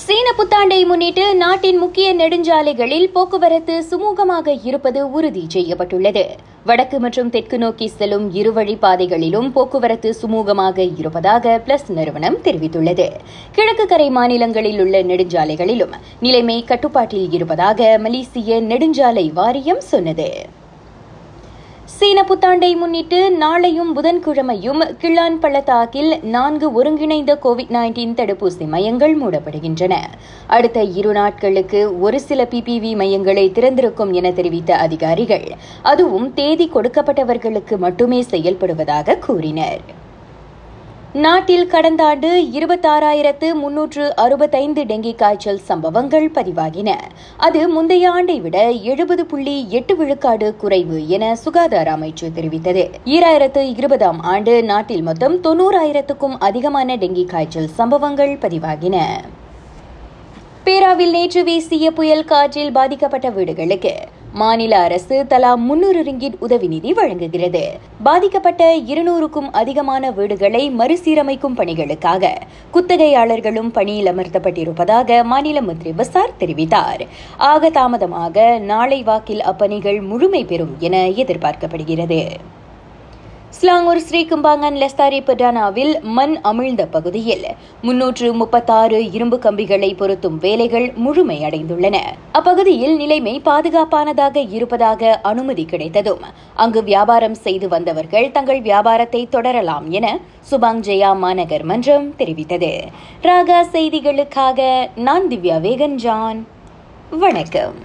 சீன புத்தாண்டை முன்னிட்டு நாட்டின் முக்கிய நெடுஞ்சாலைகளில் போக்குவரத்து சுமூகமாக இருப்பது உறுதி செய்யப்பட்டுள்ளது. வடக்கு மற்றும் தெற்கு நோக்கி செல்லும் இருவழி பாதைகளிலும் போக்குவரத்து சுமூகமாக இருப்பதாக பிளஸ் நிறுவனம் தெரிவித்துள்ளது. கிழக்கு கரை மாநிலங்களில் உள்ள நெடுஞ்சாலைகளிலும் நிலைமை கட்டுப்பாட்டில் இருப்பதாக மலேசிய நெடுஞ்சாலை வாரியம் சொன்னது. சீன புத்தாண்டை முன்னிட்டு நாளையும் புதன்கிழமையும் கிள்ளான் பள்ளத்தாக்கில் நான்கு ஒருங்கிணைந்த கோவிட் நைன்டீன் தடுப்பூசி மையங்கள் மூடப்படுகின்றன. அடுத்த இரு நாட்களுக்கு ஒரு சில பிபிவி மையங்களை திறந்திருக்கும் என தெரிவித்த அதிகாரிகள் அதுவும் தேதி கொடுக்கப்பட்டவர்களுக்கு மட்டுமே செயல்படுவதாக கூறினர். நாட்டில் கடந்த ஆண்டு இருபத்தாறாயிரத்து முன்னூற்று அறுபத்தைந்து டெங்கி காய்ச்சல் சம்பவங்கள் பதிவாகின. அது முந்தைய ஆண்டை விட எழுபது புள்ளி எட்டு விழுக்காடு குறைவு என சுகாதார அமைச்சு தெரிவித்தது. ஈராயிரத்து இருபதாம் ஆண்டு நாட்டில் மொத்தம் தொன்னூறாயிரத்துக்கும் அதிகமான டெங்கி காய்ச்சல் சம்பவங்கள் பதிவாகின. பேராவில் நேற்று வீசிய புயல் காற்றில் பாதிக்கப்பட்ட வீடுகளுக்கு மாநில அரசு தலா முன்னூறு ரிங்கிட் உதவி நிதி வழங்குகிறது. பாதிக்கப்பட்ட இருநூறுக்கும் அதிகமான வீடுகளை மறுசீரமைக்கும் பணிகளுக்காக குத்தகையாளர்களும் பணியில் அமர்த்தப்பட்டிருப்பதாக மாநில மந்திரி பசார் தெரிவித்தார். ஆக தாமதமாக நாளை வாக்கில் அப்பணிகள் முழுமை பெறும் என எதிர்பார்க்கப்படுகிறது. ஸ்லாங்கூர் ஸ்ரீ கும்பாங்கன் லெஸ்தாரி படானாவில் மண் அமிழ்ந்த பகுதியில் முன்னூற்று முப்பத்தாறு இரும்பு கம்பிகளை பொருத்தும் வேலைகள் முழுமையடைந்துள்ளன. அப்பகுதியில் நிலைமை பாதுகாப்பானதாக இருப்பதாக அனுமதி கிடைத்ததும் அங்கு வியாபாரம் செய்து வந்தவர்கள் தங்கள் வியாபாரத்தை தொடரலாம் என சுபாங் ஜெயா மாநகர் மன்றம் தெரிவித்தது. ராகா செய்திகளுக்காக நான் திவ்யா வேகன் ஜான் வணக்கம்.